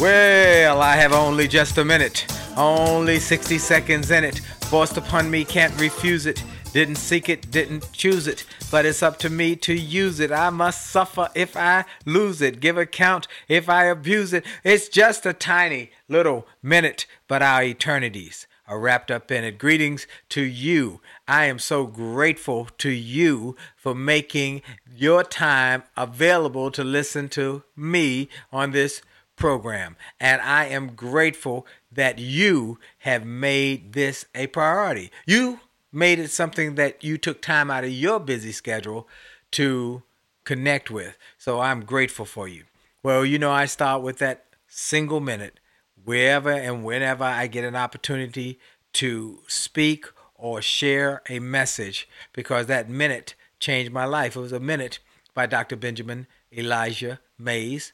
Well, I have only just a minute, only 60 seconds in it. Forced upon me, can't refuse it. Didn't seek it, didn't choose it, but it's up to me to use it. I must suffer if I lose it, give account if I abuse it. It's just a tiny little minute, but our eternities are wrapped up in it. Greetings to you. I am so grateful to you for making your time available to listen to me on this program. And I am grateful that you have made this a priority. You made it something that you took time out of your busy schedule to connect with. So I'm grateful for you. Well, you know, I start with that single minute wherever and whenever I get an opportunity to speak or share a message because that minute changed my life. It was a minute by Dr. Benjamin Elijah Mays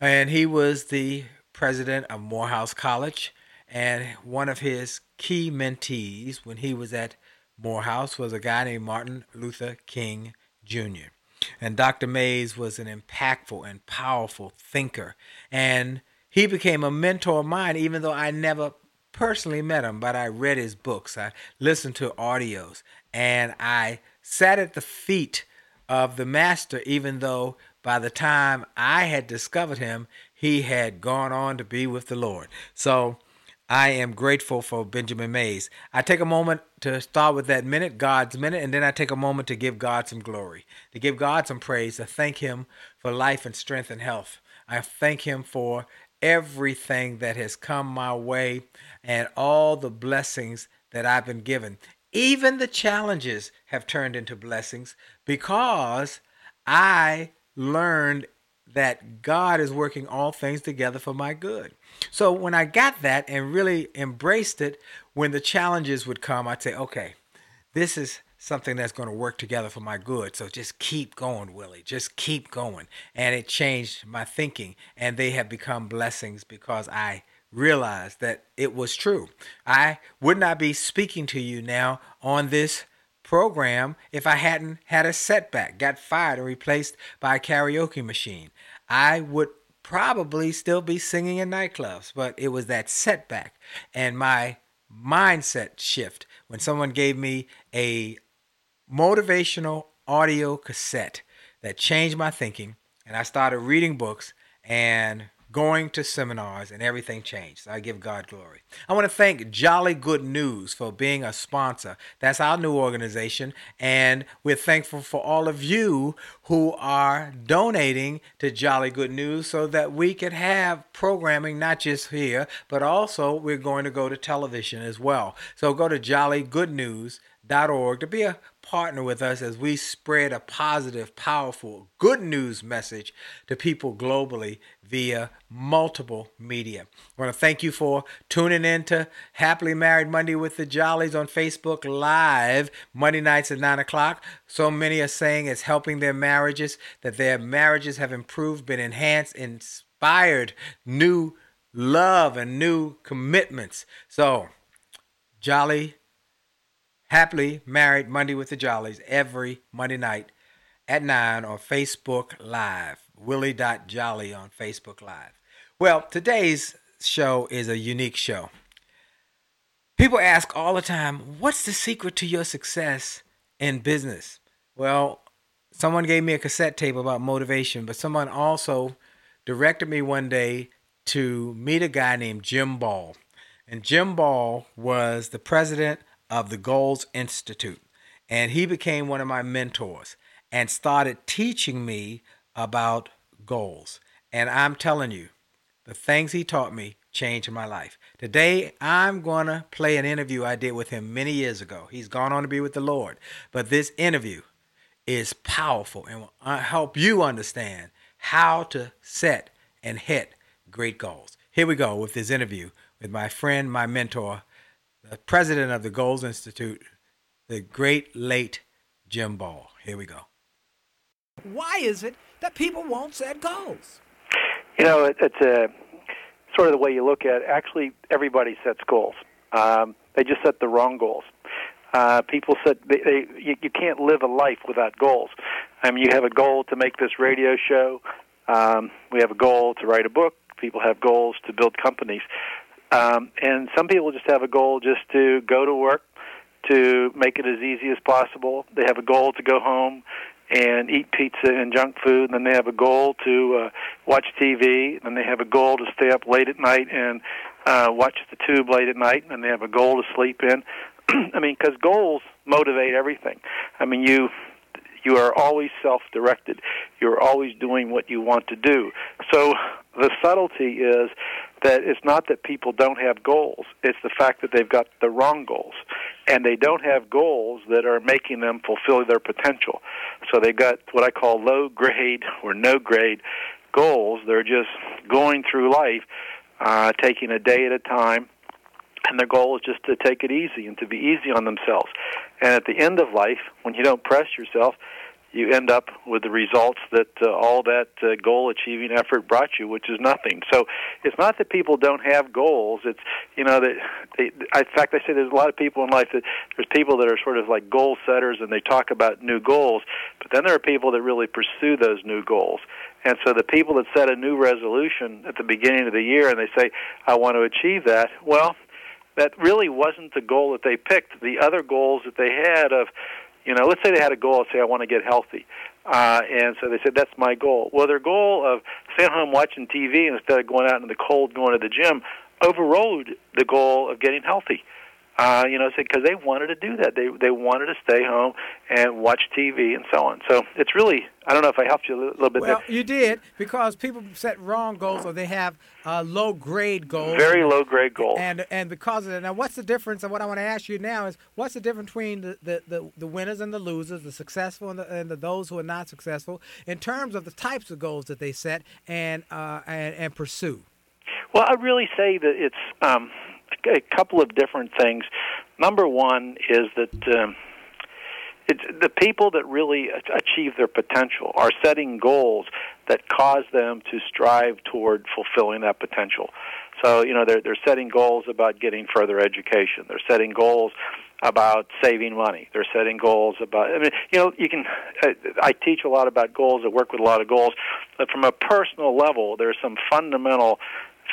and he was the president of Morehouse College. And one of his key mentees when he was at Morehouse was a guy named Martin Luther King Jr. And Dr. Mays was an impactful and powerful thinker. And he became a mentor of mine, even though I never personally met him, but I read his books. I listened to audios and I sat at the feet of the master, even though by the time I had discovered him, he had gone on to be with the Lord. So I am grateful for Benjamin Mays. I take a moment to start with that minute, God's minute, and then I take a moment to give God some glory, to give God some praise, to thank Him for life and strength and health. I thank Him for everything that has come my way and all the blessings that I've been given. Even the challenges have turned into blessings because I learned that God is working all things together for my good. So when I got that and really embraced it, when the challenges would come, I'd say, okay, this is something that's going to work together for my good. So just keep going, Willie. Just keep going. And it changed my thinking, and they have become blessings because I realized that it was true. I would not be speaking to you now on this program if I hadn't had a setback, got fired and replaced by a karaoke machine. I would probably still be singing in nightclubs, but it was that setback and my mindset shift when someone gave me a motivational audio cassette that changed my thinking and I started reading books and going to seminars, and everything changed. I give God glory. I want to thank Jolly Good News for being a sponsor. That's our new organization, and we're thankful for all of you who are donating to Jolly Good News so that we can have programming not just here, but also we're going to go to television as well. So go to Jolly Good News org to be a partner with us as we spread a positive, powerful, good news message to people globally via multiple media. I want to thank you for tuning in to Happily Married Monday with the Jollies on Facebook Live Monday nights at 9 o'clock. So many are saying it's helping their marriages, that their marriages have improved, been enhanced, inspired new love and new commitments. So, Jolly Happily Married Monday with the Jollies every Monday night at 9 on Facebook Live. Willie.jolly on Facebook Live. Well, today's show is a unique show. People ask all the time, what's the secret to your success in business? Well, someone gave me a cassette tape about motivation, but someone also directed me one day to meet a guy named Jim Ball. And Jim Ball was the president of the Goals Institute. And he became one of my mentors and started teaching me about goals. And I'm telling you, the things he taught me changed my life. Today, I'm going to play an interview I did with him many years ago. He's gone on to be with the Lord. But this interview is powerful and will uh, help you understand how to set and hit great goals. Here we go with this interview with my friend, my mentor, the president of the Goals Institute, the great late Jim Ball. Here we go. Why is it that people won't set goals? You know, it, it's a sort of the way you look at. It. Actually, everybody sets goals. Um, they just set the wrong goals. Uh, people said they, they, you, you can't live a life without goals. I mean, you have a goal to make this radio show. Um, we have a goal to write a book. People have goals to build companies. Um, and some people just have a goal just to go to work, to make it as easy as possible. They have a goal to go home and eat pizza and junk food. And then they have a goal to uh, watch TV. Then they have a goal to stay up late at night and uh, watch the tube late at night. And then they have a goal to sleep in. I mean, because goals motivate everything. I mean, you you are always self-directed. You're always doing what you want to do. So the subtlety is that it's not that people don't have goals, it's the fact that they've got the wrong goals. And they don't have goals that are making them fulfill their potential. So they've got what I call low grade or no grade goals. They're just going through life, uh, taking a day at a time, and their goal is just to take it easy and to be easy on themselves. And at the end of life, when you don't press yourself, you end up with the results that uh, all that uh, goal achieving effort brought you, which is nothing. So it's not that people don't have goals. It's you know that they, in fact I say there's a lot of people in life that there's people that are sort of like goal setters and they talk about new goals, but then there are people that really pursue those new goals. And so the people that set a new resolution at the beginning of the year and they say I want to achieve that, well, that really wasn't the goal that they picked. The other goals that they had of you know, let's say they had a goal, say I want to get healthy, uh, and so they said that's my goal. Well, their goal of staying home watching TV instead of going out in the cold, going to the gym, overrode the goal of getting healthy. Uh, you know, because they wanted to do that. They they wanted to stay home and watch TV and so on. So it's really I don't know if I helped you a little bit. Well, there. you did because people set wrong goals or they have uh, low grade goals. Very low grade goals. And and because of that, now what's the difference? And what I want to ask you now is what's the difference between the, the, the, the winners and the losers, the successful and, the, and the, those who are not successful, in terms of the types of goals that they set and uh, and, and pursue. Well, I really say that it's. Um, a couple of different things. Number one is that um, it's the people that really achieve their potential are setting goals that cause them to strive toward fulfilling that potential. So you know they're they're setting goals about getting further education. They're setting goals about saving money. They're setting goals about. I mean, you know, you can. I teach a lot about goals. I work with a lot of goals, but from a personal level, there's some fundamental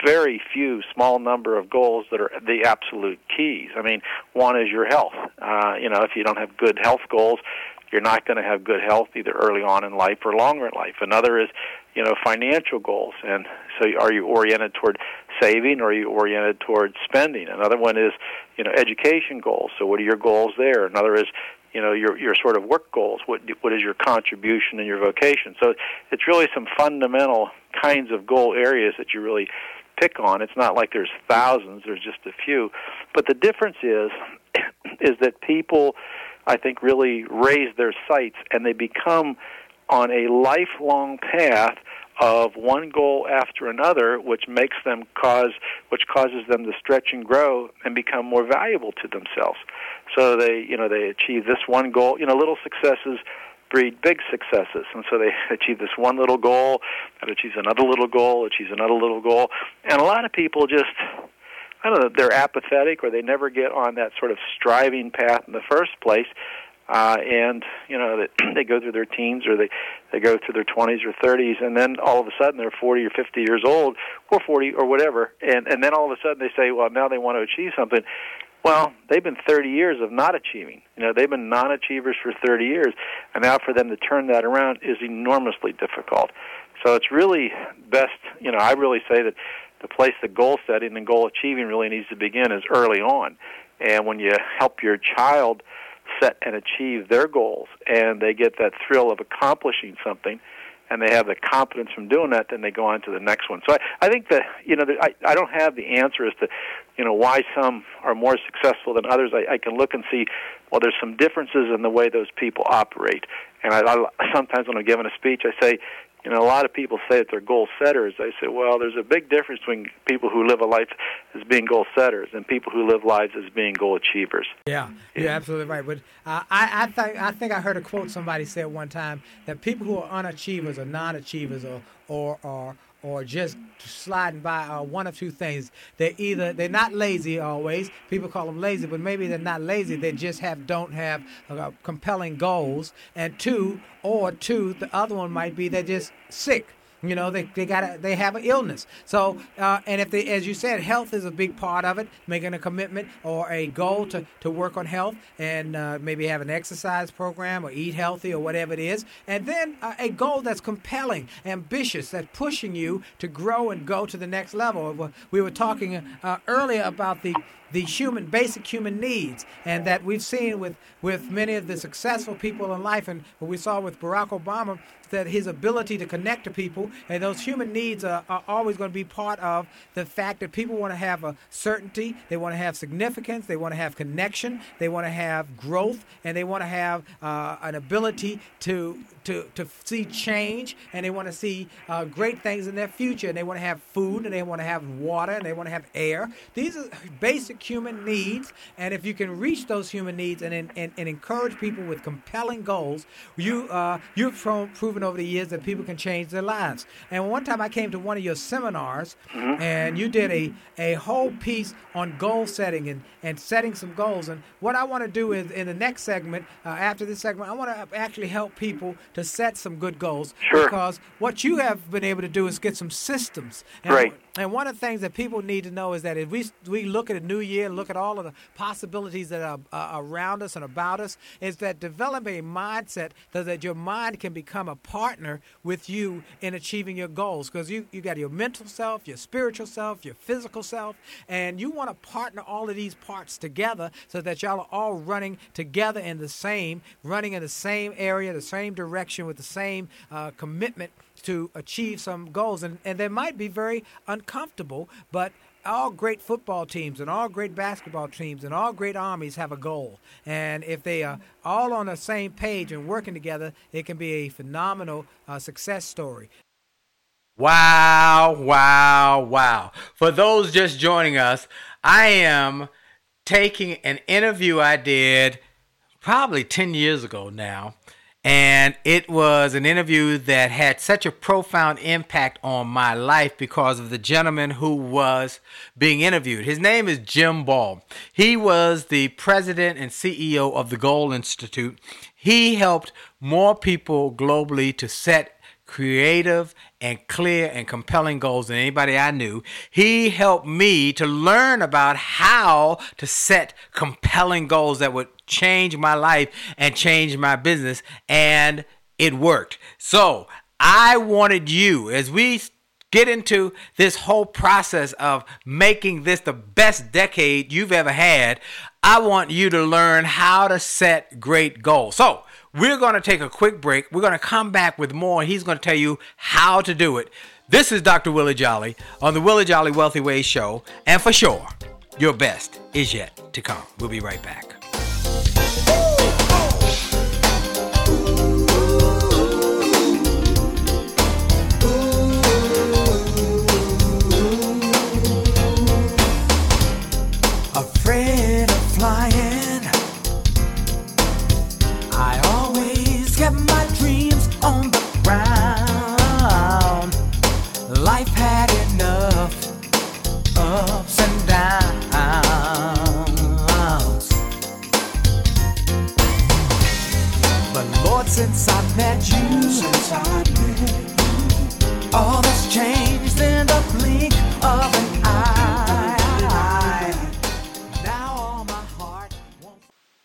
very few small number of goals that are the absolute keys. I mean, one is your health. Uh, you know, if you don't have good health goals, you're not going to have good health either early on in life or longer in life. Another is, you know, financial goals. And so are you oriented toward saving or are you oriented toward spending? Another one is, you know, education goals. So what are your goals there? Another is, you know, your your sort of work goals. What what is your contribution in your vocation? So it's really some fundamental kinds of goal areas that you really pick on. It's not like there's thousands, there's just a few. But the difference is is that people, I think, really raise their sights and they become on a lifelong path of one goal after another, which makes them cause, which causes them to stretch and grow and become more valuable to themselves. So they, you know, they achieve this one goal. You know, little successes breed big successes. And so they achieve this one little goal, that achieves another little goal, achieves another little goal. And a lot of people just, I don't know, they're apathetic or they never get on that sort of striving path in the first place. Uh, and you know that they go through their teens or they they go through their 20s or 30s, and then all of a sudden they're 40 or 50 years old, or 40 or whatever, and and then all of a sudden they say, well, now they want to achieve something. Well, they've been 30 years of not achieving. You know, they've been non-achievers for 30 years, and now for them to turn that around is enormously difficult. So it's really best, you know, I really say that the place the goal setting and goal achieving really needs to begin is early on. And when you help your child set and achieve their goals and they get that thrill of accomplishing something, and they have the confidence from doing that, then they go on to the next one. So I, I think that you know I, I don't have the answer as to you know why some are more successful than others. I, I can look and see well there's some differences in the way those people operate. And I, I sometimes when I'm giving a speech, I say you know, a lot of people say that they're goal setters. I say, well, there's a big difference between people who live a life as being goal setters and people who live lives as being goal achievers. Yeah, you're absolutely right. But uh, I, I think I think I heard a quote somebody said one time that people who are unachievers or non-achievers or or or or just sliding by uh, one of two things. They're either they're not lazy always. People call them lazy, but maybe they're not lazy. They just have don't have uh, compelling goals. And two, or two, the other one might be they're just sick. You know, they they got they have an illness. So, uh, and if they, as you said, health is a big part of it. Making a commitment or a goal to, to work on health and uh, maybe have an exercise program or eat healthy or whatever it is, and then uh, a goal that's compelling, ambitious, that's pushing you to grow and go to the next level. We were talking uh, earlier about the the human basic human needs and that we've seen with with many of the successful people in life and what we saw with Barack Obama that his ability to connect to people and those human needs are, are always going to be part of the fact that people want to have a certainty, they want to have significance, they want to have connection, they want to have growth, and they want to have uh, an ability to to to see change, and they want to see uh, great things in their future, and they want to have food, and they want to have water, and they want to have air. These are basic human needs, and if you can reach those human needs and and, and encourage people with compelling goals, you uh, you've proven proven over the years that people can change their lives. And one time I came to one of your seminars, mm-hmm. and you did a, a whole piece on goal setting and, and setting some goals. And what I want to do is in the next segment, uh, after this segment, I want to actually help people to set some good goals. Sure. Because what you have been able to do is get some systems. And right. And one of the things that people need to know is that if we we look at a new year, look at all of the possibilities that are uh, around us and about us, is that develop a mindset so that your mind can become a partner with you in achieving your goals. Because you you got your mental self, your spiritual self, your physical self, and you want to partner all of these parts together so that y'all are all running together in the same, running in the same area, the same direction with the same uh, commitment to achieve some goals. And, and they might be very uncomfortable, but all great football teams and all great basketball teams and all great armies have a goal. And if they are all on the same page and working together, it can be a phenomenal uh, success story. Wow, wow, wow. For those just joining us, I am taking an interview I did probably 10 years ago now and it was an interview that had such a profound impact on my life because of the gentleman who was being interviewed. His name is Jim Ball. He was the president and CEO of the Goal Institute. He helped more people globally to set creative and clear and compelling goals than anybody I knew. He helped me to learn about how to set compelling goals that would change my life and change my business, and it worked. So I wanted you, as we get into this whole process of making this the best decade you've ever had, I want you to learn how to set great goals. So, we're going to take a quick break. We're going to come back with more. He's going to tell you how to do it. This is Dr. Willie Jolly on the Willie Jolly Wealthy Ways Show. And for sure, your best is yet to come. We'll be right back. Since I met you, since I met you, all that's changed in the blink of an eye.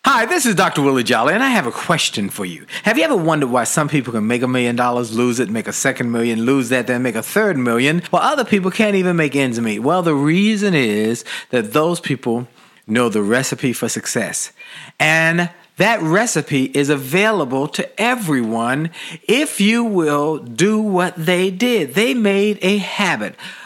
Hi, this is Dr. Willie Jolly, and I have a question for you. Have you ever wondered why some people can make a million dollars, lose it, make a second million, lose that, then make a third million, while other people can't even make ends meet? Well, the reason is that those people know the recipe for success. And that recipe is available to everyone if you will do what they did. They made a habit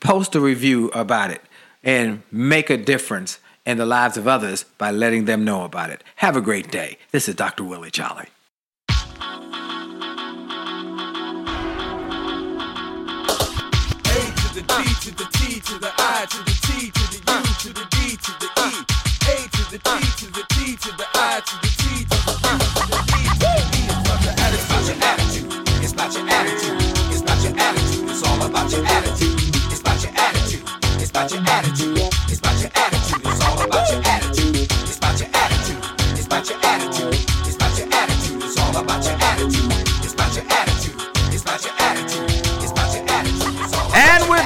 post a review about it and make a difference in the lives of others by letting them know about it. Have a great day. This is Dr. Willie Jolly. To the I to the T to the U to the D to the E. A to the to the T about. It's about your attitude. It's all about your attitude. It's about your attitude. It's about your attitude. It's about your attitude. It's all about your attitude. It's about your attitude.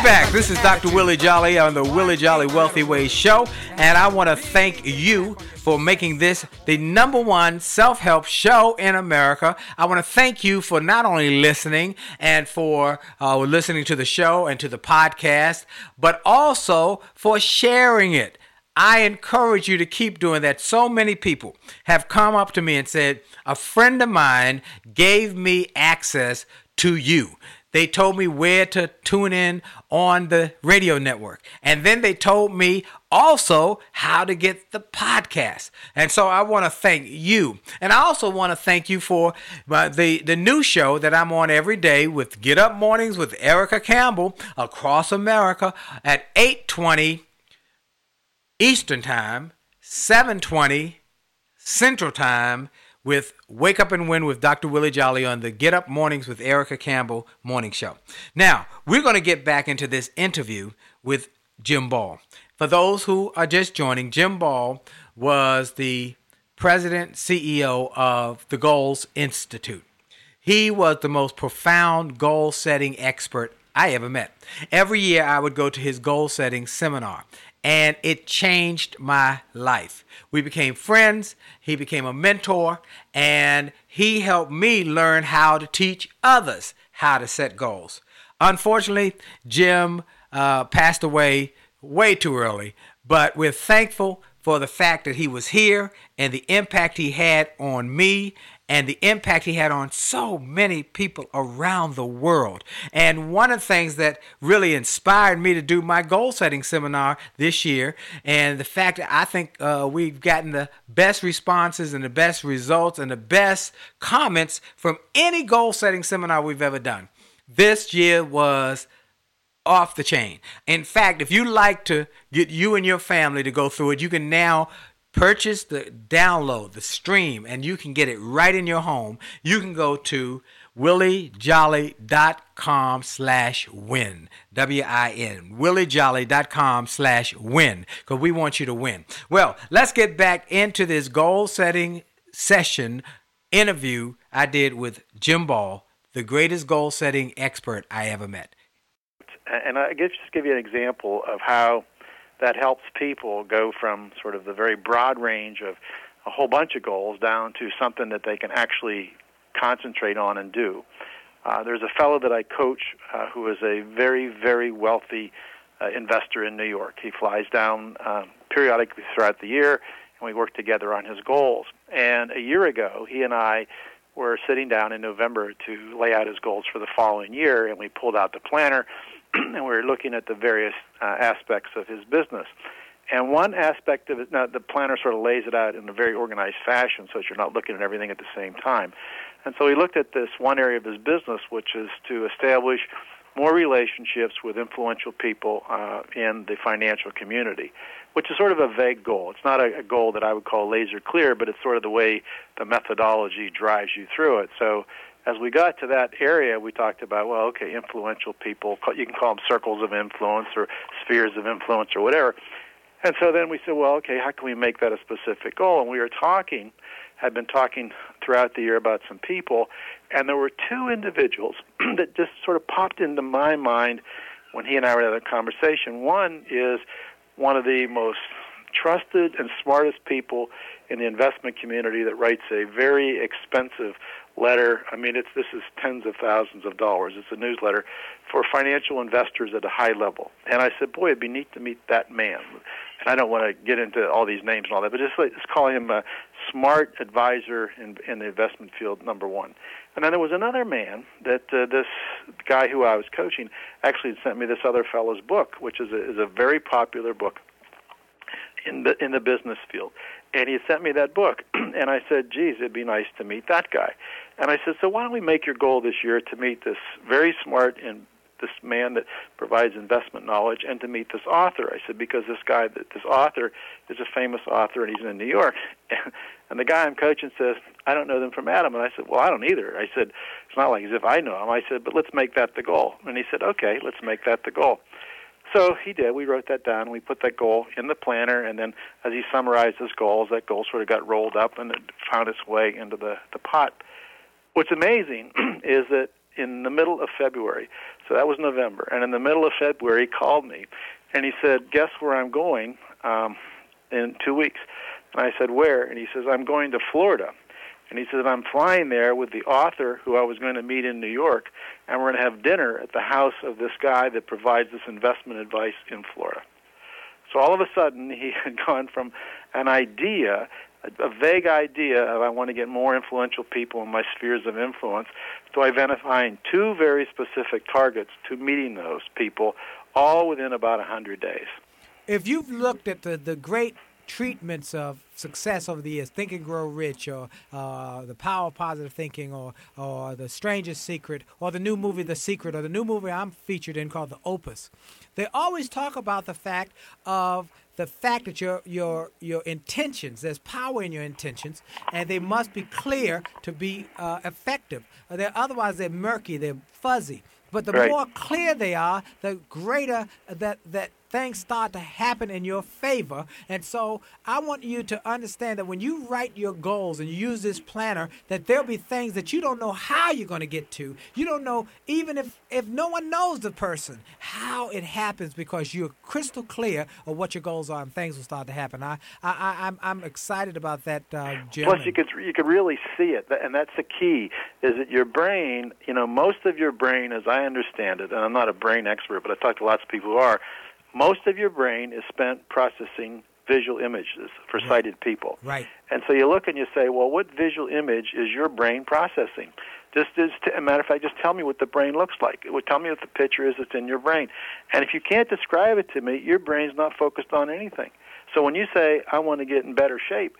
Back. This is Dr. Willie Jolly on the Willie Jolly Wealthy Ways Show. And I want to thank you for making this the number one self help show in America. I want to thank you for not only listening and for uh, listening to the show and to the podcast, but also for sharing it. I encourage you to keep doing that. So many people have come up to me and said, A friend of mine gave me access to you. They told me where to tune in on the radio network. And then they told me also how to get the podcast. And so I want to thank you. And I also want to thank you for uh, the, the new show that I'm on every day with Get Up Mornings with Erica Campbell across America at 820 Eastern Time, 720 Central Time with Wake Up and Win with Dr. Willie Jolly on the Get Up Mornings with Erica Campbell morning show. Now, we're going to get back into this interview with Jim Ball. For those who are just joining, Jim Ball was the president, CEO of the Goals Institute. He was the most profound goal setting expert I ever met. Every year I would go to his goal setting seminar, and it changed my life. We became friends, he became a mentor, and he helped me learn how to teach others how to set goals. Unfortunately, Jim uh, passed away way too early, but we're thankful for the fact that he was here and the impact he had on me and the impact he had on so many people around the world. And one of the things that really inspired me to do my goal setting seminar this year, and the fact that I think uh, we've gotten the best responses and the best results and the best comments from any goal setting seminar we've ever done. This year was off the chain. In fact, if you like to get you and your family to go through it, you can now purchase the download, the stream, and you can get it right in your home. You can go to williejolly.com slash win. W-I-N. williejolly.com slash win. Because we want you to win. Well, let's get back into this goal setting session interview I did with Jim Ball, the greatest goal setting expert I ever met. And I guess just give you an example of how that helps people go from sort of the very broad range of a whole bunch of goals down to something that they can actually concentrate on and do. Uh, there's a fellow that I coach uh, who is a very, very wealthy uh, investor in New York. He flies down um, periodically throughout the year, and we work together on his goals. And a year ago, he and I were sitting down in November to lay out his goals for the following year, and we pulled out the planner and we were looking at the various uh, aspects of his business. And one aspect of it, now the planner sort of lays it out in a very organized fashion so that you're not looking at everything at the same time. And so he looked at this one area of his business, which is to establish more relationships with influential people uh, in the financial community, which is sort of a vague goal. It's not a, a goal that I would call laser clear, but it's sort of the way the methodology drives you through it. So as we got to that area, we talked about, well, okay, influential people, you can call them circles of influence or spheres of influence or whatever. And so then we said, well, okay, how can we make that a specific goal? And we were talking, had been talking throughout the year about some people, and there were two individuals that just sort of popped into my mind when he and I were having a conversation. One is one of the most trusted and smartest people in the investment community that writes a very expensive letter. I mean, it's this is tens of thousands of dollars. It's a newsletter for financial investors at a high level. And I said, boy, it'd be neat to meet that man. And I don't want to get into all these names and all that, but just just call him a smart advisor in in the investment field, number one. And then there was another man that uh, this guy who I was coaching actually sent me this other fellow's book, which is a, is a very popular book in the in the business field. And he sent me that book, and I said, "Geez, it'd be nice to meet that guy." And I said, "So why don't we make your goal this year to meet this very smart and this man that provides investment knowledge, and to meet this author?" I said, "Because this guy, this author, is a famous author, and he's in New York." And the guy I'm coaching says, "I don't know them from Adam." And I said, "Well, I don't either." I said, "It's not like as if I know him." I said, "But let's make that the goal." And he said, "Okay, let's make that the goal." So he did. We wrote that down. We put that goal in the planner, and then as he summarized his goals, that goal sort of got rolled up and it found its way into the, the pot. What's amazing is that in the middle of February, so that was November, and in the middle of February, he called me and he said, Guess where I'm going um, in two weeks? And I said, Where? And he says, I'm going to Florida. And he said, I'm flying there with the author who I was going to meet in New York, and we're going to have dinner at the house of this guy that provides this investment advice in Florida. So all of a sudden, he had gone from an idea, a, vague idea of I want to get more influential people in my spheres of influence, to identifying two very specific targets to meeting those people, all within about a 100 days. If you've looked at the, the great treatments of success over the years, Think and Grow Rich, or uh, The Power of Positive Thinking, or, or The Strangest Secret, or the new movie The Secret, or the new movie I'm featured in called The Opus, they always talk about the fact of the fact that your your your intentions there's power in your intentions and they must be clear to be uh, effective. They're, otherwise they're murky they're fuzzy. But the Right. more clear they are the greater that that things start to happen in your favor and so i want you to understand that when you write your goals and you use this planner that there'll be things that you don't know how you're going to get to you don't know even if if no one knows the person how it happens because you're crystal clear of what your goals are and things will start to happen i i, i'm i'm excited about that uh Jim. Plus, you could you could really see it, and that's the key. Is that your brain? You know, most of your brain, as I understand it, and I'm not a brain expert, but I talk to lots of people who are. Most of your brain is spent processing visual images for sighted people. right And so you look and you say, well, what visual image is your brain processing? Just as a matter of fact, just tell me what the brain looks like. It would tell me what the picture is that's in your brain. And if you can't describe it to me, your brain's not focused on anything. So when you say, I want to get in better shape,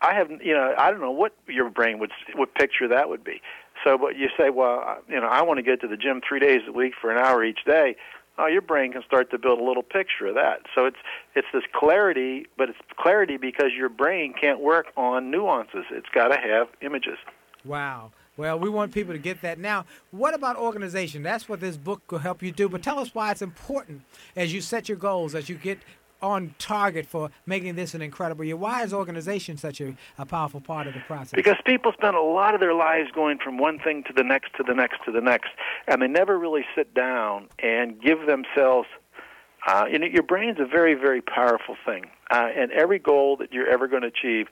I have, you know, I don't know what your brain would what picture that would be. So, but you say, well, I- you know, I want to get to the gym three days a week for an hour each day. Oh, your brain can start to build a little picture of that. So it's it's this clarity, but it's clarity because your brain can't work on nuances. It's got to have images. Wow. Well, we want people to get that. Now, what about organization? That's what this book will help you do. But tell us why it's important as you set your goals, as you get on target for making this an incredible year? Why is organization such a, a powerful part of the process? Because people spend a lot of their lives going from one thing to the next to the next to the next, and they never really sit down and give themselves. Uh, you know, your brain's a very, very powerful thing, uh, and every goal that you're ever going to achieve,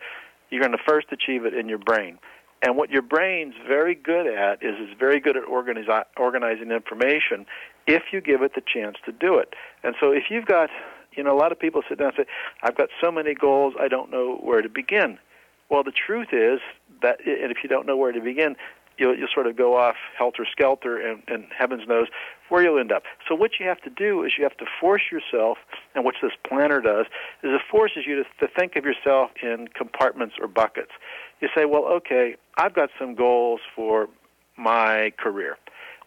you're going to first achieve it in your brain. And what your brain's very good at is it's very good at organizi- organizing information if you give it the chance to do it. And so if you've got, you know, a lot of people sit down and say, I've got so many goals, I don't know where to begin. Well, the truth is that, and if you don't know where to begin, you'll, you'll sort of go off helter skelter, and, and heavens knows where you'll end up. So what you have to do is you have to force yourself, and what this planner does is it forces you to, to think of yourself in compartments or buckets. You say, well, okay, I've got some goals for my career.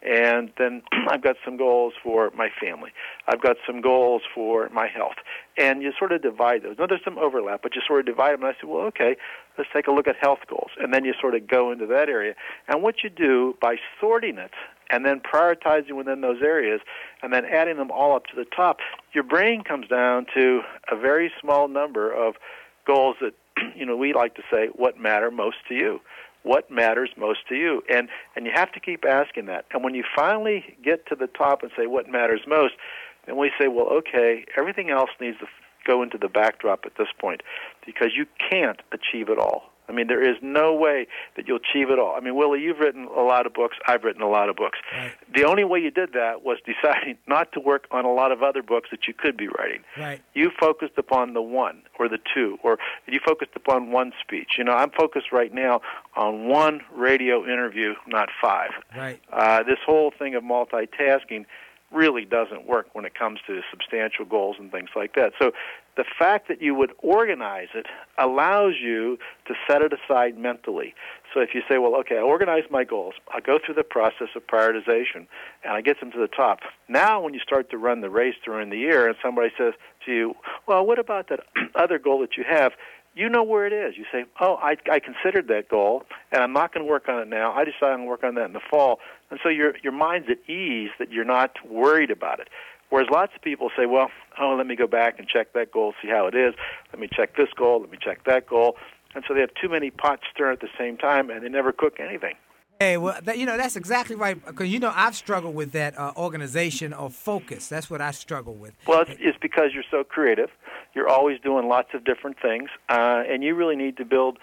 And then I've got some goals for my family. I've got some goals for my health. And you sort of divide those. Now, there's some overlap, but you sort of divide them. And I said, well, okay, let's take a look at health goals. And then you sort of go into that area. And what you do by sorting it and then prioritizing within those areas and then adding them all up to the top, your brain comes down to a very small number of goals that, you know, we like to say, what matter most to you what matters most to you. And and you have to keep asking that. And when you finally get to the top and say what matters most then we say well okay everything else needs to go into the backdrop at this point because you can't achieve it all I mean, there is no way that you'll achieve it all. I mean, Willie, you've written a lot of books. I've written a lot of books. Right. The only way you did that was deciding not to work on a lot of other books that you could be writing. Right. You focused upon the one or the two, or you focused upon one speech. You know, I'm focused right now on one radio interview, not five. Right. Uh, this whole thing of multitasking really doesn't work when it comes to substantial goals and things like that. So the fact that you would organize it allows you to set it aside mentally. So if you say, well, okay, I organize my goals, I go through the process of prioritization, and I get them to the top. Now, when you start to run the race during the year, and somebody says to you, well, what about that other goal that you have? You know where it is. You say, oh, I, I considered that goal, and I'm not going to work on it now. I decided I'm going to work on that in the fall. And so your, your mind's at ease that you're not worried about it. Whereas lots of people say, well, oh, let me go back and check that goal, see how it is. Let me check this goal, let me check that goal. And so they have too many pots stirring at the same time, and they never cook anything. Hey, well, that, you know that's exactly right. Because you know I've struggled with that uh, organization or focus. That's what I struggle with. Well, it's, it's because you're so creative. You're always doing lots of different things, uh, and you really need to build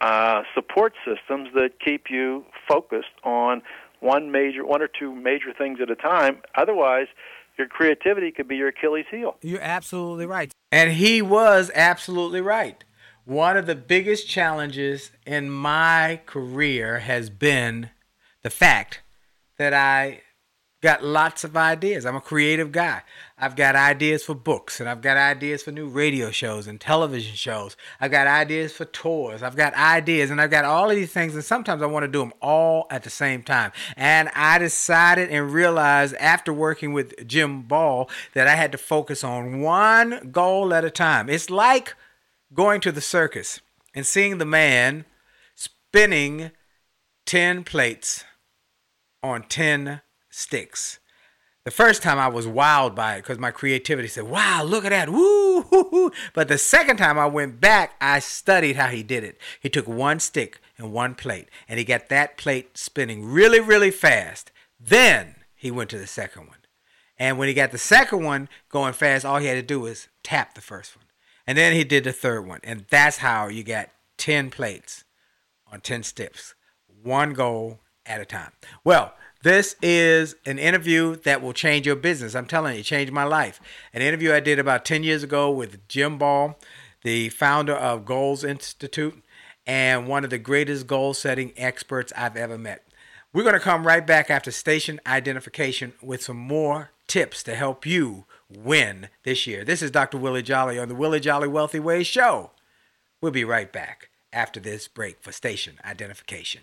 uh, support systems that keep you focused on one major, one or two major things at a time. Otherwise, your creativity could be your Achilles heel. You're absolutely right. And he was absolutely right. One of the biggest challenges in my career has been the fact that I got lots of ideas. I'm a creative guy. I've got ideas for books and I've got ideas for new radio shows and television shows. I've got ideas for tours. I've got ideas and I've got all of these things and sometimes I want to do them all at the same time. And I decided and realized after working with Jim Ball that I had to focus on one goal at a time. It's like going to the circus and seeing the man spinning 10 plates on 10 sticks. The first time I was wild by it because my creativity said, wow, look at that. Woo, hoo, hoo. But the second time I went back, I studied how he did it. He took one stick and one plate and he got that plate spinning really, really fast. Then he went to the second one. And when he got the second one going fast, all he had to do was tap the first one. And then he did the third one. And that's how you got 10 plates on 10 steps, one goal at a time. Well, this is an interview that will change your business. I'm telling you, it changed my life. An interview I did about 10 years ago with Jim Ball, the founder of Goals Institute, and one of the greatest goal setting experts I've ever met. We're going to come right back after station identification with some more tips to help you win this year. This is Dr. Willie Jolly on the Willie Jolly Wealthy Ways Show. We'll be right back after this break for station identification.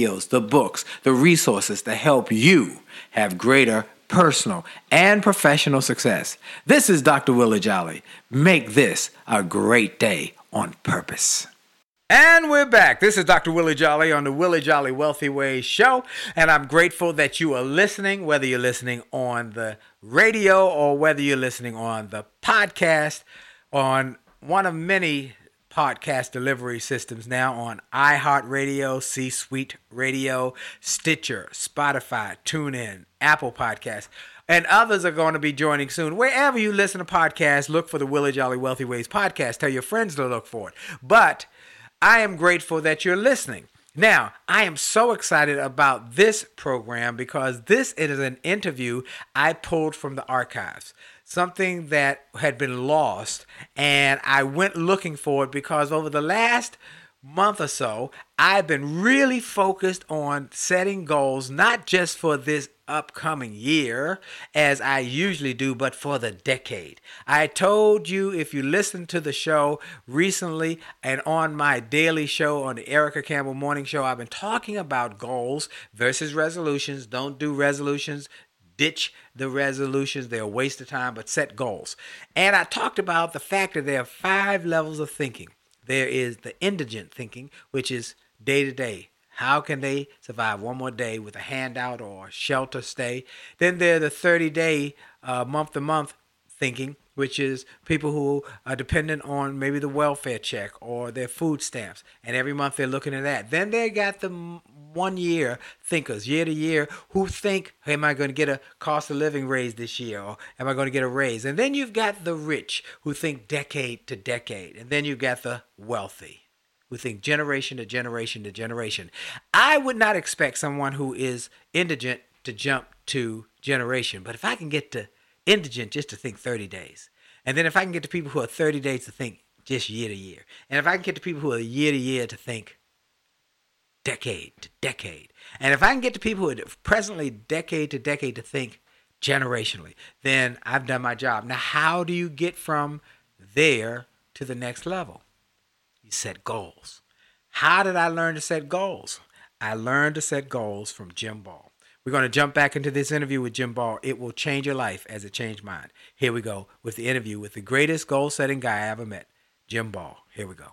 the books, the resources to help you have greater personal and professional success. This is Dr. Willie Jolley. Make this a great day on purpose. And we're back. This is Dr. Willie Jolley on the Willie Jolley Wealthy Ways show. And I'm grateful that you are listening, whether you're listening on the radio or whether you're listening on the podcast, on one of many podcast delivery systems now on iHeartRadio, C Suite Radio, Stitcher, Spotify, TuneIn, Apple Podcasts. And others are going to be joining soon. Wherever you listen to podcasts, look for the Willie Jolley Wealthy Ways podcast. Tell your friends to look for it. But I am grateful that you're listening. Now, I am so excited about this program because this is an interview I pulled from the archives, something that had been lost, and I went looking for it because over the last month or so, I've been really focused on setting goals, not just for this upcoming year, as I usually do, but for the decade. I told you if you listened to the show recently and on my daily show on the Erica Campbell Morning Show, I've been talking about goals versus resolutions. Don't do resolutions. Ditch the resolutions, they're a waste of time, but set goals. And I talked about the fact that there are five levels of thinking. There is the indigent thinking, which is day to day, how can they survive one more day with a handout or shelter stay? Then there are the 30 day, uh, month to month thinking, which is people who are dependent on maybe the welfare check or their food stamps. And every month they're looking at that. Then they got the one year thinkers, year to year, who think, hey, am I going to get a cost of living raise this year? Or am I going to get a raise? And then you've got the rich who think decade to decade. And then you've got the wealthy who think generation to generation to generation. I would not expect someone who is indigent to jump to generation, but if I can get to indigent just to think 30 days, and then if I can get to people who are 30 days to think just year to year, and if I can get to people who are year to year to think decade to decade, and if I can get to people who are presently decade to decade to think generationally, then I've done my job. Now, how do you get from there to the next level? You set goals. How did I learn to set goals? I learned to set goals from Jim Ball. We're going to jump back into this interview with Jim Ball. It will change your life as it changed mine. Here we go with the interview with the greatest goal setting guy I ever met, Jim Ball. Here we go.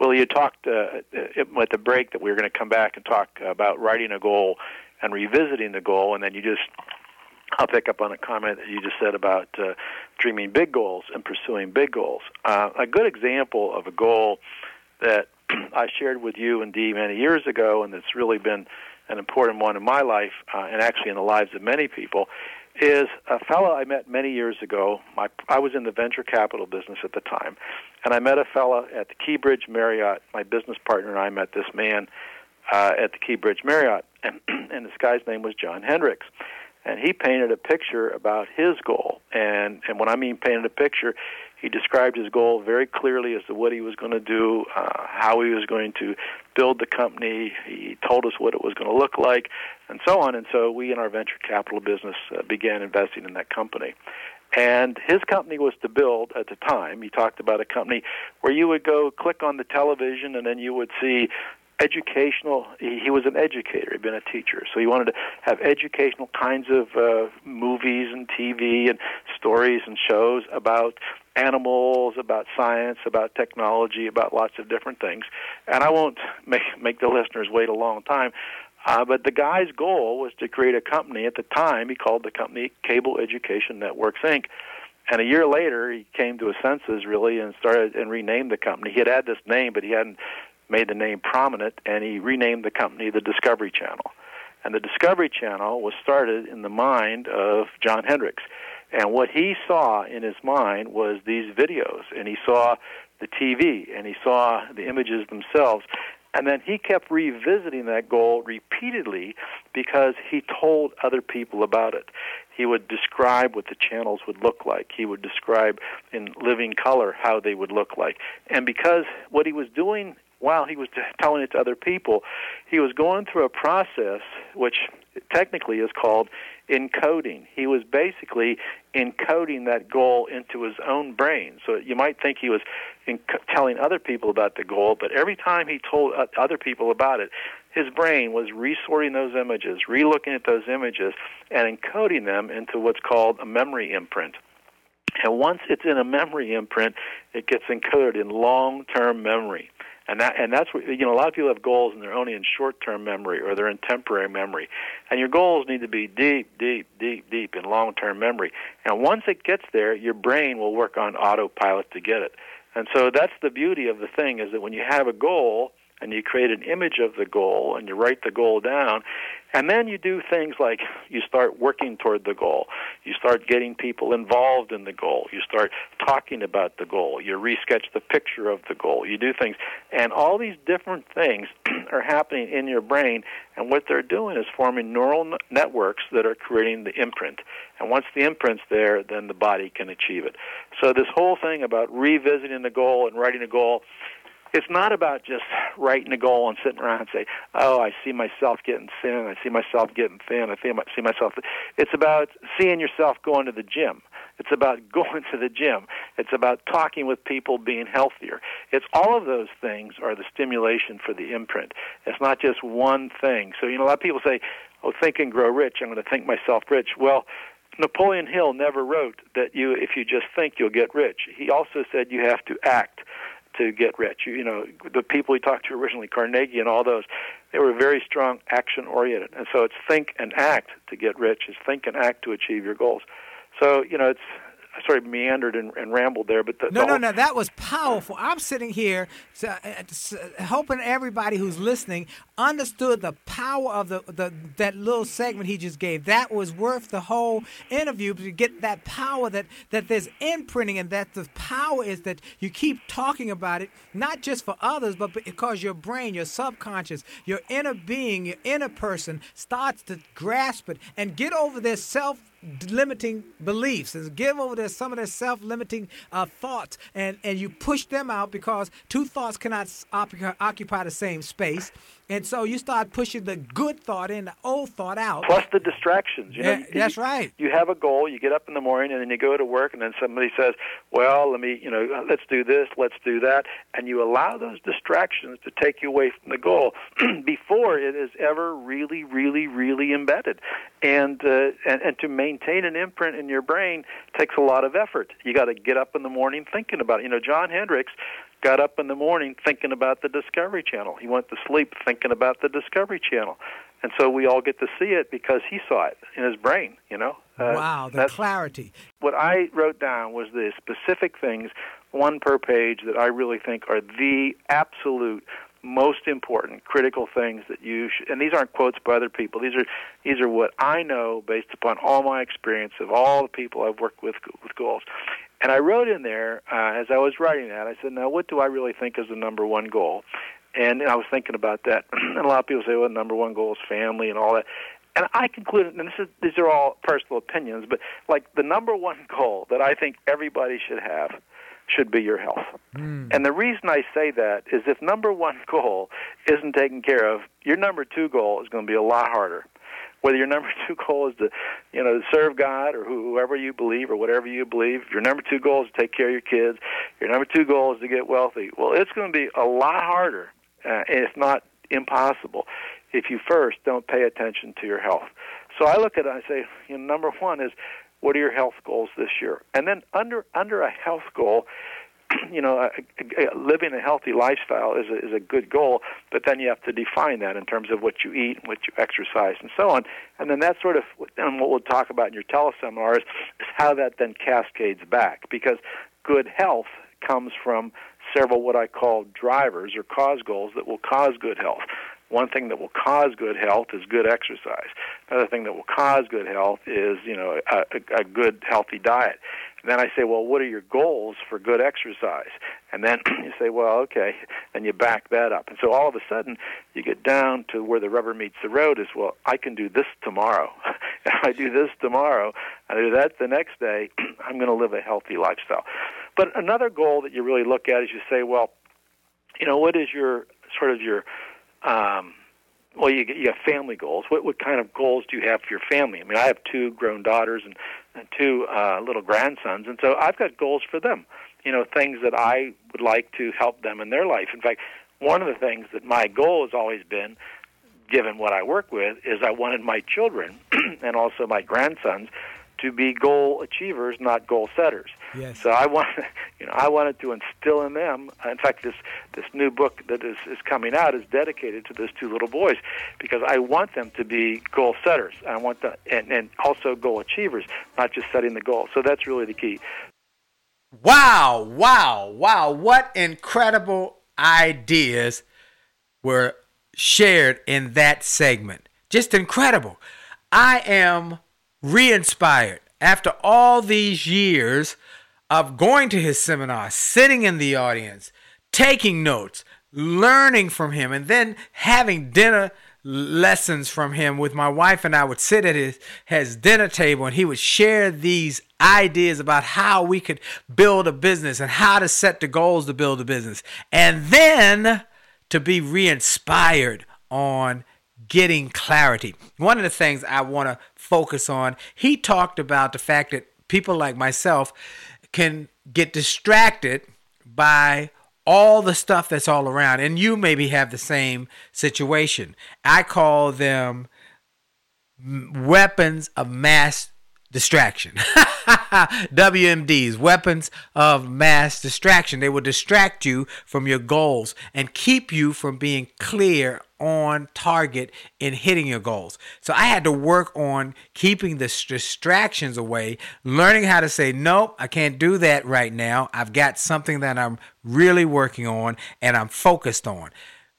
Well, you talked uh, at the break that we were going to come back and talk about writing a goal and revisiting the goal, and then you just I'll pick up on a comment that you just said about uh, dreaming big goals and pursuing big goals. Uh, a good example of a goal that I shared with you and Dee many years ago, and that's really been an important one in my life uh, and actually in the lives of many people, is a fellow I met many years ago. My, I was in the venture capital business at the time, and I met a fellow at the Keybridge Marriott. My business partner and I met this man uh, at the Keybridge Marriott, and, and this guy's name was John Hendricks and he painted a picture about his goal. And and when I mean painted a picture, he described his goal very clearly as to what he was going to do, uh, how he was going to build the company. He told us what it was going to look like, and so on. And so we, in our venture capital business, uh, began investing in that company. And his company was to build at the time. He talked about a company where you would go click on the television, and then you would see educational. He, he was an educator. He'd been a teacher, so he wanted to have educational kinds of uh, movies and TV and stories and shows about animals, about science, about technology, about lots of different things. And I won't make make the listeners wait a long time. Uh, but the guy's goal was to create a company. At the time, he called the company Cable Education Networks Inc. And a year later, he came to his senses really and started and renamed the company. He had had this name, but he hadn't made the name prominent, and he renamed the company the Discovery Channel. And the Discovery Channel was started in the mind of John Hendricks. And what he saw in his mind was these videos, and he saw the TV, and he saw the images themselves. And then he kept revisiting that goal repeatedly because he told other people about it. He would describe what the channels would look like. He would describe in living color how they would look like. And because what he was doing while he was telling it to other people, he was going through a process which technically is called encoding. He was basically encoding that goal into his own brain. So you might think he was telling other people about the goal, but every time he told other people about it, his brain was resorting those images, relooking at those images, and encoding them into what's called a memory imprint. And once it's in a memory imprint, it gets encoded in long-term memory. And that and that's what you know. A lot of people have goals and they're only in short-term memory or they're in temporary memory. And your goals need to be deep, deep, deep, deep in long-term memory. And once it gets there, your brain will work on autopilot to get it. And so that's the beauty of the thing is that when you have a goal and you create an image of the goal and you write the goal down and then you do things like you start working toward the goal. You start getting people involved in the goal. You start talking about the goal. You resketch the picture of the goal. You do things. And all these different things are happening in your brain and what they're doing is forming neural networks that are creating the imprint. And once the imprint's there then the body can achieve it. So this whole thing about revisiting the goal and writing a goal it's not about just writing a goal and sitting around and say, "Oh, I see myself getting thin. I see myself getting thin. I see myself." It's about seeing yourself going to the gym. It's about going to the gym. It's about talking with people, being healthier. It's all of those things are the stimulation for the imprint. It's not just one thing. So you know, a lot of people say, "Oh, think and grow rich." I'm going to think myself rich. Well. Napoleon Hill never wrote that you if you just think you'll get rich. He also said you have to act to get rich. You, know, the people we talked to originally, Carnegie and all those, they were very strong action oriented. And so it's think and act to get rich. It's think and act to achieve your goals. So, you know, it's I sort of meandered and, and rambled there, but the, no, the no, whole, no, that was powerful. I'm sitting here so, uh, s- hoping everybody who's listening understood the power of the, the that little segment he just gave. That was worth the whole interview to get that power that that there's imprinting and that the power is that you keep talking about it, not just for others, but because your brain, your subconscious, your inner being, your inner person starts to grasp it and get over their self limiting beliefs and give over their some of their self-limiting uh, thoughts and and you push them out because two thoughts cannot occupy the same space and so you start pushing the good thought in the old thought out plus the distractions. You know, Yeah, you- that's you- right. You have a goal. You get up in the morning, and then you go to work, and then somebody says, "Well, let me, you know, let's do this, let's do that," and you allow those distractions to take you away from the goal before it is ever really, really, really embedded. And uh, and and to maintain an imprint in your brain takes a lot of effort. You got to get up in the morning thinking about it. You know, John Hendricks got up in the morning thinking about the Discovery Channel. He went to sleep thinking about the Discovery Channel. And so we all get to see it because he saw it in his brain, you know. Uh, wow the clarity what I wrote down was the specific things, one per page, that I really think are the absolute most important critical things that you should and these aren't quotes by other people these are these are what i know based upon all my experience of all the people i've worked with with goals and i wrote in there uh, as i was writing that i said now what do i really think is the number one goal and I was thinking about that. and a lot of people say, well, number one goal is family and all that. And I concluded, and this is, these are all personal opinions, but like the number one goal that I think everybody should have should be your health. And the reason I say that is if number one goal isn't taken care of, your number two goal is going to be a lot harder. Whether your number two goal is to, you know, serve God or whoever you believe or whatever you believe, your number two goal is to take care of your kids, your number two goal is to get wealthy. Well, it's going to be a lot harder, uh, if not impossible if you first don't pay attention to your health. So I look at it and I say, you know, number one is what are your health goals this year? And then under under a health goal, you know, a, a, living a healthy lifestyle is a, is a good goal, but then you have to define that in terms of what you eat, what you exercise, and so on. And then that sort of, and what we'll talk about in your teleseminars is how that then cascades back, because good health comes from several what I call drivers or cause goals that will cause good health. One thing that will cause good health is good exercise. Another thing that will cause good health is, you know, a, a, a good healthy diet. And then I say, well, what are your goals for good exercise? And then you say, well, okay, and you back that up. And so all of a sudden, you get down to where the rubber meets the road is, well, I can do this tomorrow. if I do this tomorrow, I do that the next day, I'm going to live a healthy lifestyle. But another goal that you really look at is you say, well, you know, what is your sort of your um, well, you you have family goals. What what kind of goals do you have for your family? I mean, I have two grown daughters and, and two uh, little grandsons, and so I've got goals for them. You know, things that I would like to help them in their life. In fact, one of the things that my goal has always been, given what I work with, is I wanted my children and also my grandsons to be goal achievers, not goal setters. Yes. So I want, you know, I wanted to instill in them. In fact, this this new book that is is coming out is dedicated to those two little boys, because I want them to be goal setters. I want them, and and also goal achievers, not just setting the goal. So that's really the key. Wow, wow, wow. What incredible ideas were shared in that segment. Just incredible. I am re inspired after all these years of going to his seminar, sitting in the audience, taking notes, learning from him, and then having dinner lessons from him with my wife and I would sit at his, his dinner table and he would share these ideas about how we could build a business and how to set the goals to build a business. And then to be re-inspired on getting clarity. One of the things I want to focus on, he talked about the fact that people like myself can get distracted by all the stuff that's all around. And you maybe have the same situation. I call them weapons of mass distraction. WMDs, weapons of mass distraction. They will distract you from your goals and keep you from being clear on target in hitting your goals. So I had to work on keeping the distractions away, learning how to say, nope, I can't do that right now. I've got something that I'm really working on and I'm focused on.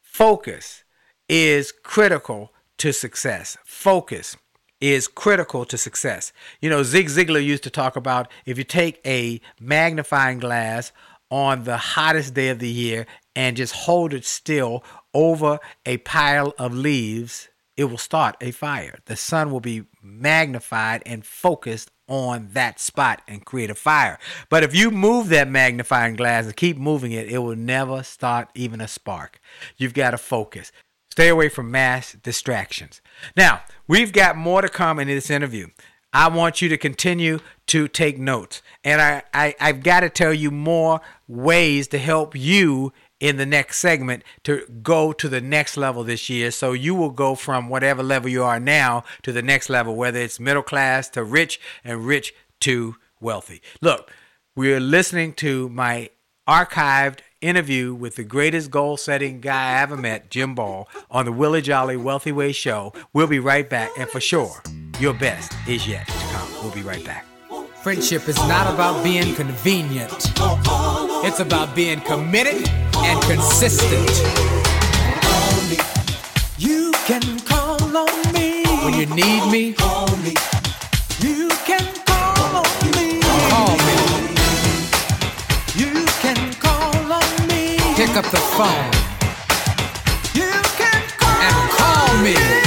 Focus is critical to success. Focus is critical to success. You know, Zig Ziglar used to talk about if you take a magnifying glass on the hottest day of the year and just hold it still over a pile of leaves, it will start a fire. The sun will be magnified and focused on that spot and create a fire. But if you move that magnifying glass and keep moving it, it will never start even a spark. You've got to focus. Stay away from mass distractions. Now, we've got more to come in this interview. I want you to continue to take notes. And I, I, I've got to tell you more ways to help you in the next segment to go to the next level this year. So you will go from whatever level you are now to the next level, whether it's middle class to rich and rich to wealthy. Look, we're listening to my archived interview with the greatest goal setting guy I ever met, Jim Ball, on the Willie Jolley Wealthy Way show. We'll be right back. And for sure, your best is yet to come. We'll be right back. Friendship is not about being convenient. It's about being committed and consistent. You can call on me when you need me. Pick up the phone. You can call and call me.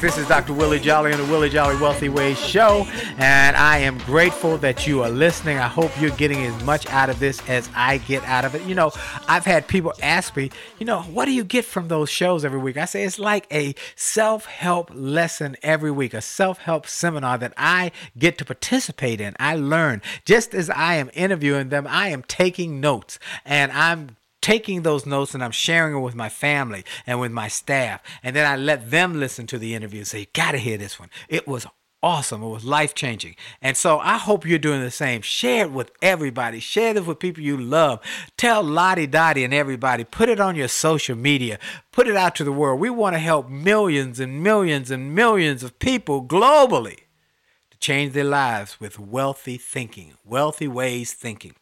This is Dr. Willie Jolley on the Willie Jolley Wealthy Ways show. And I am grateful that you are listening. I hope you're getting as much out of this as I get out of it. You know, I've had people ask me, you know, what do you get from those shows every week? I say it's like a self help lesson every week, a self help seminar that I get to participate in. I learn. Just as I am interviewing them, I am taking notes and I'm taking those notes and I'm sharing them with my family and with my staff. And then I let them listen to the interview and say, you gotta hear this one. It was awesome. It was life changing. And so I hope you're doing the same. Share it with everybody. Share this with people you love. Tell Lottie Dottie and everybody. Put it on your social media. Put it out to the world. We want to help millions and millions and millions of people globally change their lives with wealthy thinking, wealthy ways thinking.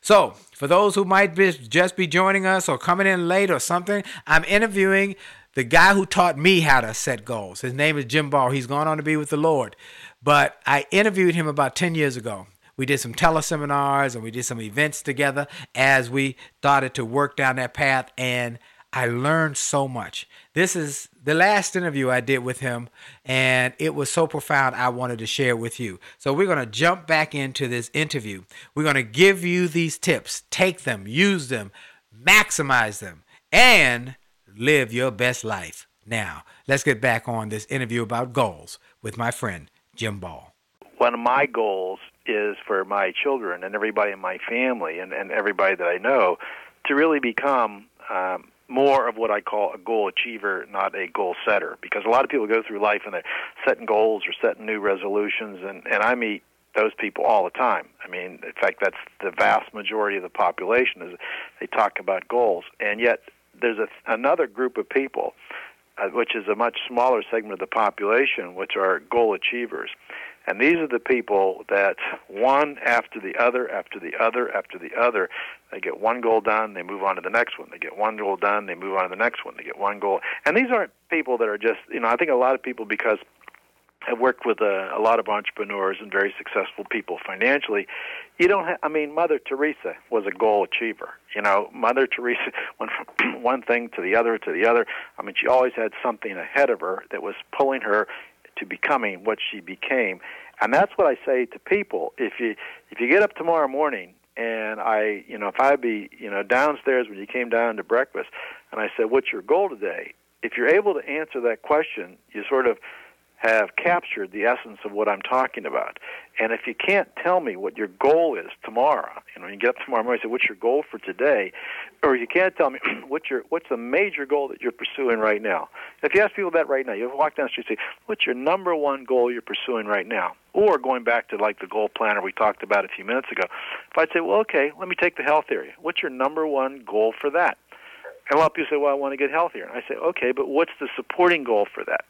So, for those who might be, just be joining us or coming in late or something, I'm interviewing the guy who taught me how to set goals. His name is Jim Ball. He's gone on to be with the Lord. But I interviewed him about 10 years ago. We did some teleseminars and we did some events together as we started to work down that path. And I learned so much. This is the last interview I did with him, and it was so profound I wanted to share with you. So we're going to jump back into this interview. We're going to give you these tips. Take them, use them, maximize them, and live your best life. Now, let's get back on this interview about goals with my friend Jim Ball. one of my goals is for my children and everybody in my family and, and everybody that I know to really become um, more of what I call a goal achiever, not a goal setter. Because a lot of people go through life and they're setting goals or setting new resolutions, and, and I meet those people all the time. I mean, in fact, that's the vast majority of the population is they talk about goals, and yet there's a, another group of people, uh, which is a much smaller segment of the population, which are goal achievers. And these are the people that one after the other, after the other, after the other, they get one goal done, they move on to the next one. They get one goal done, they move on to the next one. They get one goal. And these aren't people that are just, you know, I think a lot of people, because I've worked with a, a lot of entrepreneurs and very successful people financially. You don't have, I mean, Mother Teresa was a goal achiever. You know, Mother Teresa went from one thing to the other to the other. I mean, she always had something ahead of her that was pulling her to becoming what she became. And that's what I say to people. If you if you get up tomorrow morning and I, you know, if I'd be, you know, downstairs when you came down to breakfast and I said, "What's your goal today?" If you're able to answer that question, you sort of have captured the essence of what I'm talking about. And if you can't tell me what your goal is tomorrow, you know, you get up tomorrow morning and say, "What's your goal for today?" or you can't tell me what's your what's the major goal that you're pursuing right now. If you ask people that right now, you walk down the street and say, "What's your number one goal you're pursuing right now?" Or going back to like the goal planner we talked about a few minutes ago, if I'd say, "Well, okay, let me take the health area. What's your number one goal for that?" And a lot of people say, "Well, I want to get healthier." And I say, "Okay, but what's the supporting goal for that?"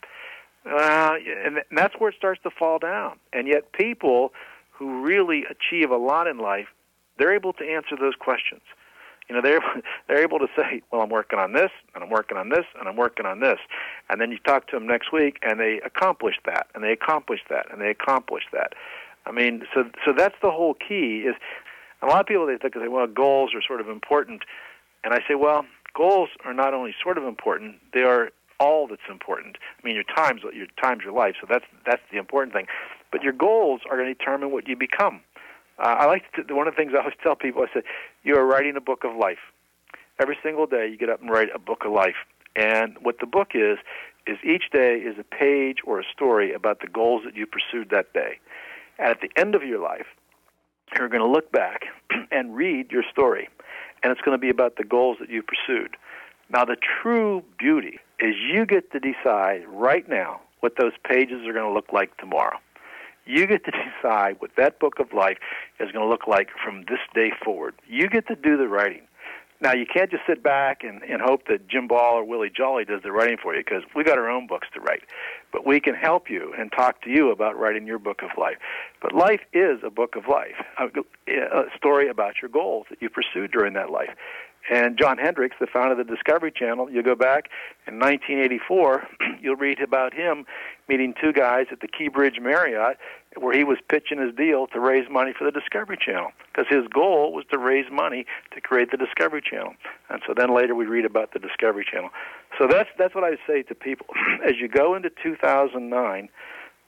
Uh, and that's where it starts to fall down. And yet, people who really achieve a lot in life, they're able to answer those questions. You know, they're they're able to say, "Well, I'm working on this, and I'm working on this, and I'm working on this," and then you talk to them next week, and they accomplish that, and they accomplish that, and they accomplish that. I mean, so so that's the whole key. Is a lot of people they think, they "Well, goals are sort of important," and I say, "Well, goals are not only sort of important; they are all that's important. I mean, your time's your time's your life, so that's that's the important thing. But your goals are going to determine what you become. Uh, I like to, one of the things I always tell people. I said, you are writing a book of life. Every single day, you get up and write a book of life. And what the book is is each day is a page or a story about the goals that you pursued that day. And at the end of your life, you're going to look back and read your story, and it's going to be about the goals that you pursued. Now, the true beauty is you get to decide right now what those pages are going to look like tomorrow. You get to decide what that book of life is going to look like from this day forward. You get to do the writing. Now, you can't just sit back and, and hope that Jim Ball or Willie Jolley does the writing for you because we got our own books to write. But we can help you and talk to you about writing your book of life. But life is a book of life, a, a story about your goals that you pursued during that life. And John Hendricks, the founder of the Discovery Channel, you go back in 1984, you'll read about him meeting two guys at the Key Bridge Marriott where he was pitching his deal to raise money for the Discovery Channel because his goal was to raise money to create the Discovery Channel. And so then later we read about the Discovery Channel. So that's that's what I say to people as you go into 2009,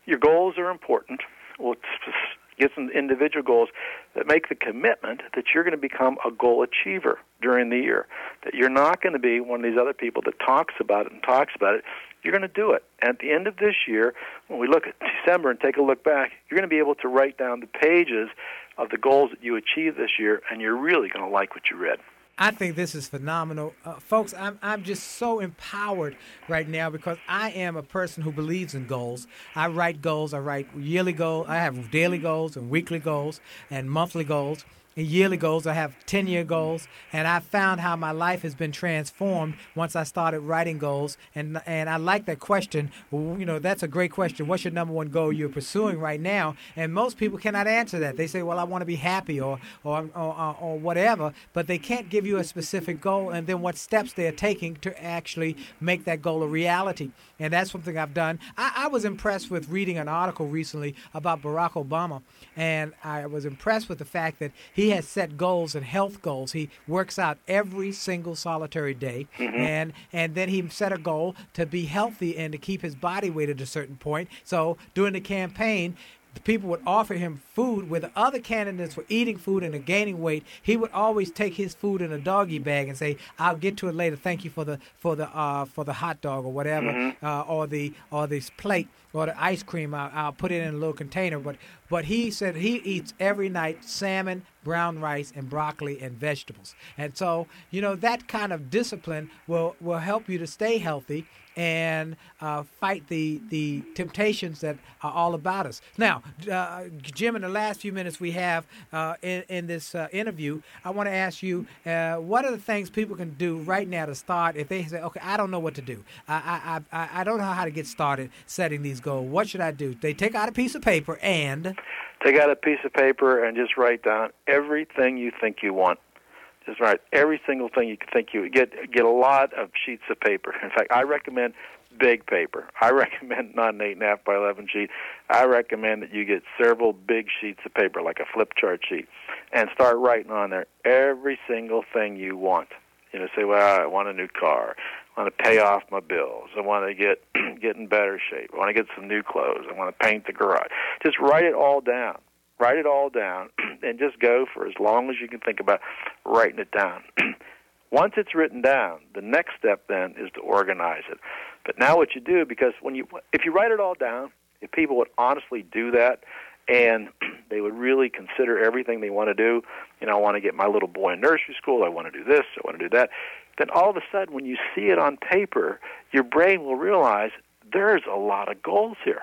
your goals are important. Well, get some individual goals that make the commitment that you're going to become a goal achiever during the year. That you're not going to be one of these other people that talks about it and talks about it. You're going to do it. At the end of this year, when we look at December and take a look back, you're going to be able to write down the pages of the goals that you achieved this year, and you're really going to like what you read. I think this is phenomenal. Uh, folks, I'm, I'm just so empowered right now because I am a person who believes in goals. I write goals, I write yearly goals, I have daily goals and weekly goals and monthly goals yearly goals. I have 10 year goals. And I found how my life has been transformed once I started writing goals. And, and I like that question. You know, that's a great question. What's your number one goal you're pursuing right now? And most people cannot answer that. They say, well, I want to be happy or, or, or, or whatever, but they can't give you a specific goal and then what steps they're taking to actually make that goal a reality. And that's something I've done. I, I was impressed with reading an article recently about Barack Obama. And I was impressed with the fact that he he has set goals and health goals. He works out every single solitary day, Mm-hmm. and and then he set a goal to be healthy and to keep his body weight at a certain point. So during the campaign. The people would offer him food where the other candidates were eating food and are gaining weight. He would always take his food in a doggy bag and say, "I'll get to it later. Thank you for the for the uh, for the hot dog or whatever, Mm-hmm. uh, or the or this plate or the ice cream. I'll, I'll put it in a little container." But but he said he eats every night salmon, brown rice, and broccoli and vegetables. And so, you know, that kind of discipline will, will help you to stay healthy and uh, fight the, the temptations that are all about us. Now, uh, Jim, in the last few minutes we have uh, in, in this uh, interview, I want to ask you uh, what are the things people can do right now to start if they say, okay, I don't know what to do. I, I, I, I don't know how to get started setting these goal. What should I do? They take out a piece of paper and Take out a piece of paper and just write down everything you think you want. Just write every single thing you think you get. Get a lot of sheets of paper. In fact, I recommend big paper. I recommend not an eight and a half by eleven sheet. I recommend that you get several big sheets of paper, like a flip chart sheet, and start writing on there every single thing you want. You know, say, well, I want a new car. I want to pay off my bills. I want to get get in better shape. I want to get some new clothes. I want to paint the garage. Just write it all down. Write it all down, and just go for as long as you can think about writing it down. Once it's written down, the next step then is to organize it. But now what you do, because when you if you write it all down, if people would honestly do that, and they would really consider everything they want to do, you know, I want to get my little boy in nursery school, I want to do this, I want to do that, then all of a sudden when you see it on paper, your brain will realize there's a lot of goals here.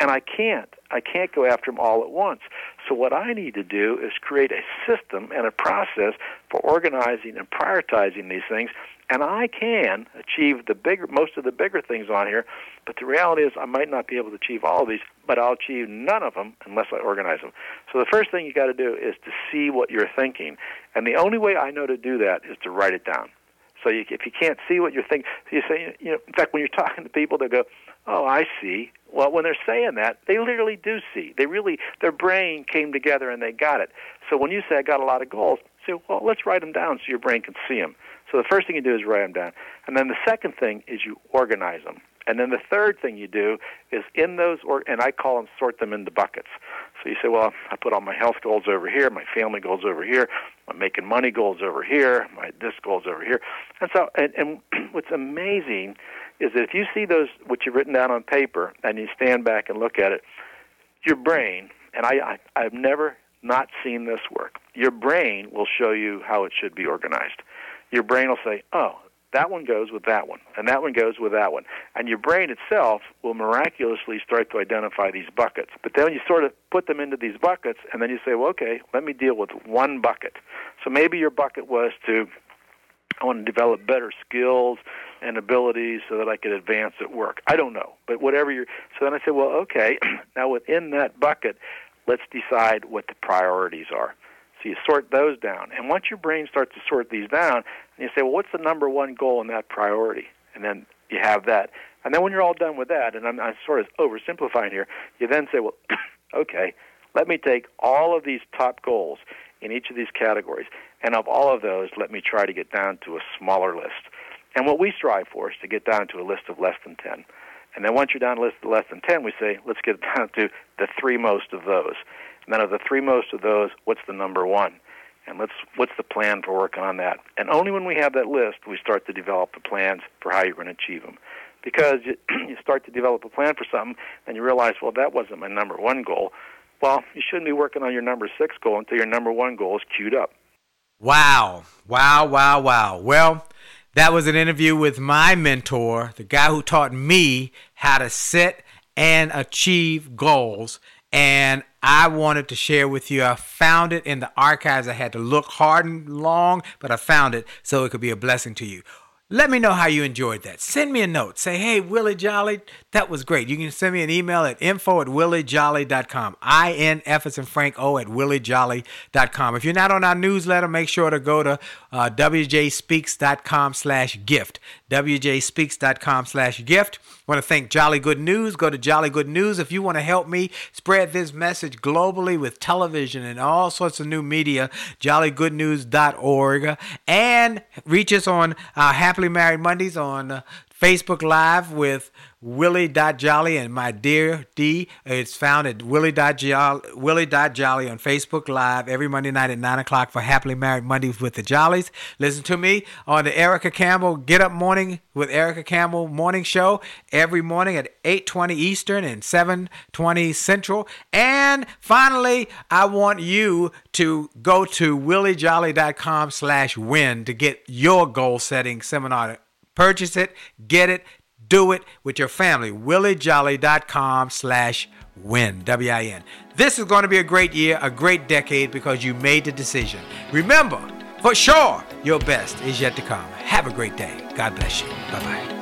And I can't. I can't go after them all at once. So what I need to do is create a system and a process for organizing and prioritizing these things. And I can achieve the bigger, most of the bigger things on here. But the reality is, I might not be able to achieve all of these, but I'll achieve none of them unless I organize them. So the first thing you got to do is to see what you're thinking, and the only way I know to do that is to write it down. So you, if you can't see what you're thinking, you say, you know, in fact, when you're talking to people, they go, "Oh, I see." Well, when they're saying that, they literally do see. They really, their brain came together and they got it. So when you say, "I got a lot of goals," say, "Well, let's write them down so your brain can see them." So the first thing you do is write them down, and then the second thing is you organize them. And then the third thing you do is in those, or, and I call them sort them into buckets. So you say, well, I put all my health goals over here, my family goals over here, my making money goals over here, my this goals over here. And so, and, and what's amazing is that if you see those, what you've written down on paper, and you stand back and look at it, your brain, and I, I I've never not seen this work. Your brain will show you how it should be organized. Your brain will say, oh, that one goes with that one, and that one goes with that one. And your brain itself will miraculously start to identify these buckets. But then you sort of put them into these buckets, and then you say, well, okay, let me deal with one bucket. So maybe your bucket was to, I want to develop better skills and abilities so that I could advance at work. I don't know, but whatever you're. So then I say, well, okay, now within that bucket, let's decide what the priorities are. So you sort those down. And once your brain starts to sort these down, and you say, well, what's the number one goal in that priority? And then you have that. And then when you're all done with that, and I'm, I'm sort of oversimplifying here, you then say, well, okay, let me take all of these top goals in each of these categories, and of all of those, let me try to get down to a smaller list. And what we strive for is to get down to a list of less than 10. And then once you're down to a list of less than 10, we say, let's get down to the three most of those. And then of the three most of those, what's the number one? And let's what's the plan for working on that? And only when we have that list, we start to develop the plans for how you're going to achieve them. Because you, you start to develop a plan for something, and you realize, well, that wasn't my number one goal. Well, you shouldn't be working on your number six goal until your number one goal is queued up. Wow. Wow, wow, wow. Well, that was an interview with my mentor, the guy who taught me how to set and achieve goals. And I wanted to share with you. I found it in the archives. I had to look hard and long, but I found it so it could be a blessing to you. Let me know how you enjoyed that. Send me a note. Say, hey, Willie Jolley, that was great. You can send me an email at info at williejolley.com. I-N-F as in Frank O at williejolley.com. If you're not on our newsletter, make sure to go to uh, wjspeaks.com slash gift. wjspeaks.com slash gift. want to thank Jolly Good News. Go to Jolly Good News if you want to help me spread this message globally with television and all sorts of new media. Jollygoodnews.org. And reach us on our Happily Married Mondays on uh, Facebook Live with Willie.Jolley and my dear Dee. It's found at Willie.Jolley, Willie.Jolley on Facebook Live every Monday night at 9 o'clock for Happily Married Mondays with the Jollies. Listen to me on the Erica Campbell Get Up Morning with Erica Campbell morning show every morning at 8.20 Eastern and 7.20 Central. And finally, I want you to go to williejolley.com slash win to get your goal setting seminar Purchase it, get it, do it with your family. WillieJolley.com slash win. W-I-N. This is going to be a great year, a great decade because you made the decision. Remember, for sure, your best is yet to come. Have a great day. God bless you. Bye-bye.